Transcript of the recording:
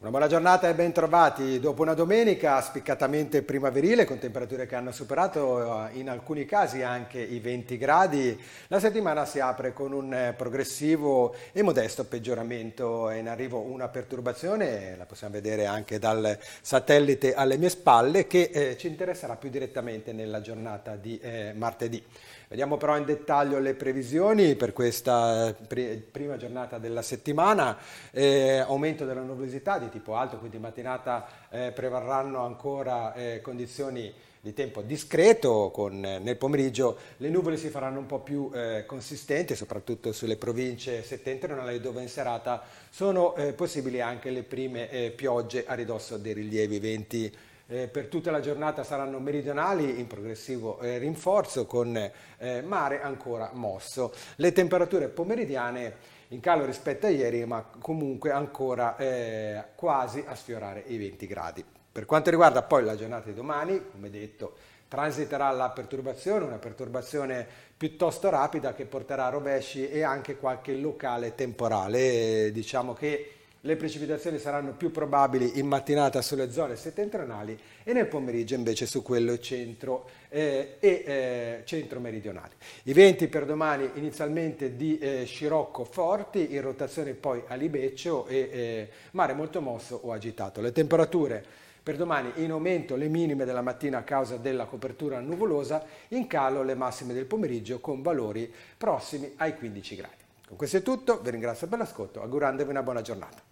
Una buona giornata e ben trovati. Dopo una domenica spiccatamente primaverile con temperature che hanno superato eh, in alcuni casi anche i 20 gradi, la settimana si apre con un eh, progressivo e modesto peggioramento. È in arrivo una perturbazione, la possiamo vedere anche dal satellite alle mie spalle, che eh, ci interesserà più direttamente nella giornata di eh, martedì. Vediamo però in dettaglio le previsioni per questa eh, prima giornata della settimana. Eh, aumento della nuvolosità di tipo alto, quindi mattinata eh, prevarranno ancora eh, condizioni di tempo discreto, con, eh, nel pomeriggio. Le nuvole si faranno un po' più eh, consistenti, soprattutto sulle province settentrionali dove in serata sono possibili anche le prime piogge a ridosso dei rilievi venti eh, per tutta la giornata saranno meridionali in progressivo eh, rinforzo con eh, mare ancora mosso. Le temperature pomeridiane in calo rispetto a ieri ma comunque ancora eh, quasi a sfiorare i 20 gradi. Per quanto riguarda poi la giornata di domani, come detto, transiterà la perturbazione, una perturbazione piuttosto rapida che porterà a rovesci e anche qualche locale temporale. Diciamo che le precipitazioni saranno più probabili in mattinata sulle zone settentrionali e nel pomeriggio invece su quello centro eh, e eh, centro meridionale. I venti per domani inizialmente di eh, scirocco forti, in rotazione poi a libeccio e eh, mare molto mosso o agitato. Le temperature per domani in aumento le minime della mattina a causa della copertura nuvolosa, in calo le massime del pomeriggio con valori prossimi ai 15 gradi. Con questo è tutto, vi ringrazio per l'ascolto, augurandovi una buona giornata.